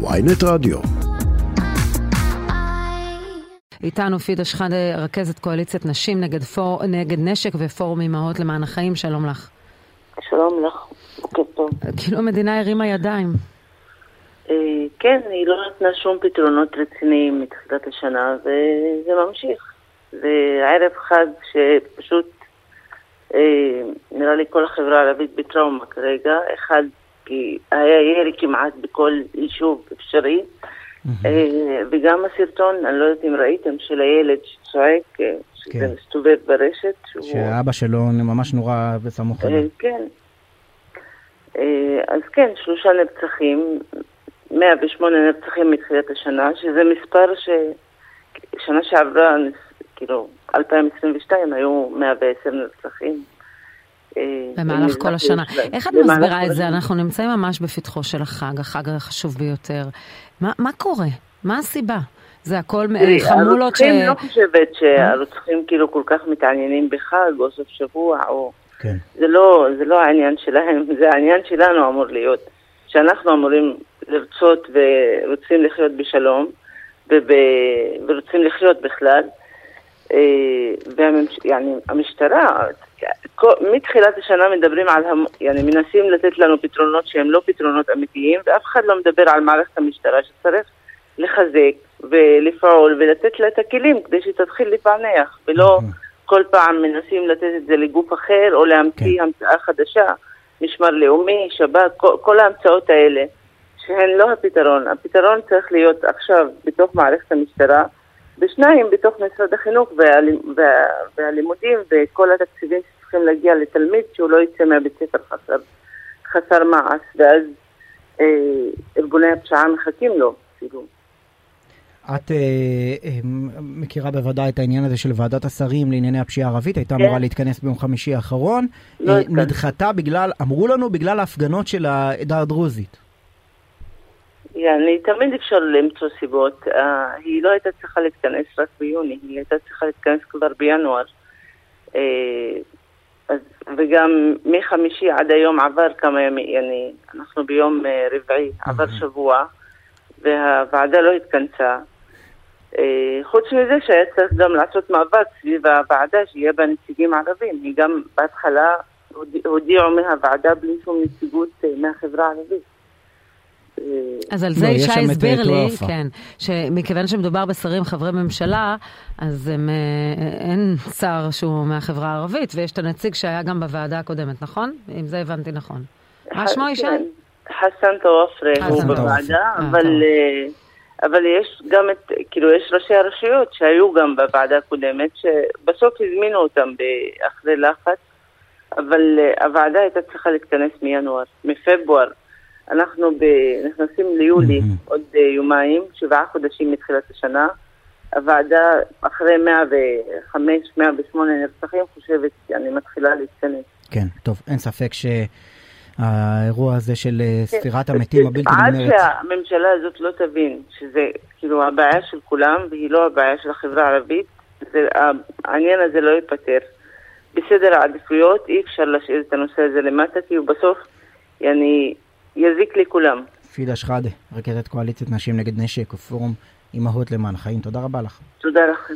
ויינט רדיו. איתנו פידה שחאדה, רכזת קואליציית נשים נגד, פור, נגד נשק ופורום אמהות למען החיים, שלום לך. שלום לך, בוקר טוב. כאילו המדינה הרימה ידיים. אה, כן, היא לא נתנה שום פתרונות רציניים מתחילת השנה, וזה ממשיך. זה ערב חג שפשוט אה, נראה לי כל החברה הערבית בטראומה כרגע. אחד, כי היה ירי כמעט בכל יישוב אפשרי. אה, וגם הסרטון, אני לא יודעת אם ראיתם, של הילד שצועק, אה, שזה כן. מסתובב ברשת. שאבא שלו ממש נורא בסמוך אליו. כן. אה, אז כן, שלושה נרצחים, 108 נרצחים מתחילת השנה, שזה מספר ש... שנה שעברה, כאילו, 2022 היו 110 נרצחים. אה, במהלך כל השנה. איך את מסבירה את זה? אנחנו נמצאים ממש בפתחו של החג, החג החשוב ביותר. מה, מה קורה? מה הסיבה? זה הכל חמולות ש... הרוצחים לא חושבת שהרוצחים כאילו כל כך מתעניינים בחג או סוף שבוע או... כן. זה לא, זה לא העניין שלהם, זה העניין שלנו אמור להיות. שאנחנו אמורים לרצות ורוצים לחיות בשלום וב, ורוצים לחיות בכלל. אה, והממש, يعني, המשטרה, כל- מתחילת השנה מדברים על, המ, يعني, מנסים לתת לנו פתרונות שהם לא פתרונות אמיתיים ואף אחד לא מדבר על מערכת המשטרה שצריך לחזק ולפעול ולתת לה את הכלים כדי שתתחיל לפענח ולא כל פעם מנסים לתת את זה לגוף אחר או להמציא כן. המצאה חדשה, משמר לאומי, שב"כ, כל, כל ההמצאות האלה שהן לא הפתרון. הפתרון צריך להיות עכשיו בתוך מערכת המשטרה, ושניים בתוך משרד החינוך והלימ, וה, והלימודים וכל התקציבים שצריכים להגיע לתלמיד שהוא לא יצא מהבית ספר חסר, חסר מעש, ואז אה, ארגוני הפשיעה מחכים לו, כאילו. את אה, אה, מכירה בוודאי את העניין הזה של ועדת השרים לענייני הפשיעה הערבית, הייתה כן. אמורה להתכנס ביום חמישי האחרון, לא אה. נדחתה בגלל, אמרו לנו בגלל ההפגנות של העדה הדרוזית. אני תמיד אפשר למצוא סיבות. אה, היא לא הייתה צריכה להתכנס רק ביוני, היא הייתה צריכה להתכנס כבר בינואר. אה, וגם מחמישי עד היום עבר כמה ימים, יעני, אנחנו ביום אה, רביעי, עבר אוקיי. שבוע, והוועדה לא התכנסה. חוץ מזה שהיה צריך גם לעשות מאבק סביב הוועדה שיהיה בה נציגים ערבים. היא גם בהתחלה הודיעו מהוועדה בלי שום נציגות מהחברה הערבית. אה, אז על לא, זה שם את, הסביר אה, לי. כן, שמכיוון שמדובר בשרים חברי ממשלה, אז הם, אה, אין שר שהוא מהחברה הערבית, ויש את הנציג שהיה גם בוועדה הקודמת, נכון? אם זה הבנתי נכון. מה שמו ישי? כן, חסן טוואפרה הוא בוועדה. אבל, אה, אה, אבל יש גם את, כאילו יש ראשי הרשויות שהיו גם בוועדה הקודמת, שבסוף הזמינו אותם אחרי לחץ, אבל אה, הוועדה הייתה צריכה להתכנס מינואר, מפברואר. אנחנו ב- נכנסים ליולי מהמם. עוד אה, יומיים, שבעה חודשים מתחילת השנה. הוועדה אחרי 105, 108 נרצחים חושבת שאני מתחילה להתכנס. כן, טוב, אין ספק שהאירוע הזה של אה, כן. ספירת המתים הבלתי עד נגמרת, שהממשלה הזאת לא תבין שזה כאילו הבעיה של כולם והיא לא הבעיה של החברה הערבית, זה, העניין הזה לא ייפתר. בסדר העדיפויות אי אפשר להשאיר את הנושא הזה למטה כי הוא בסוף יעני, יזיק לכולם. פידה שחאדה, רכזת קואליציית נשים נגד נשק ופורום אמהות למען החיים, תודה רבה לך. תודה לכם.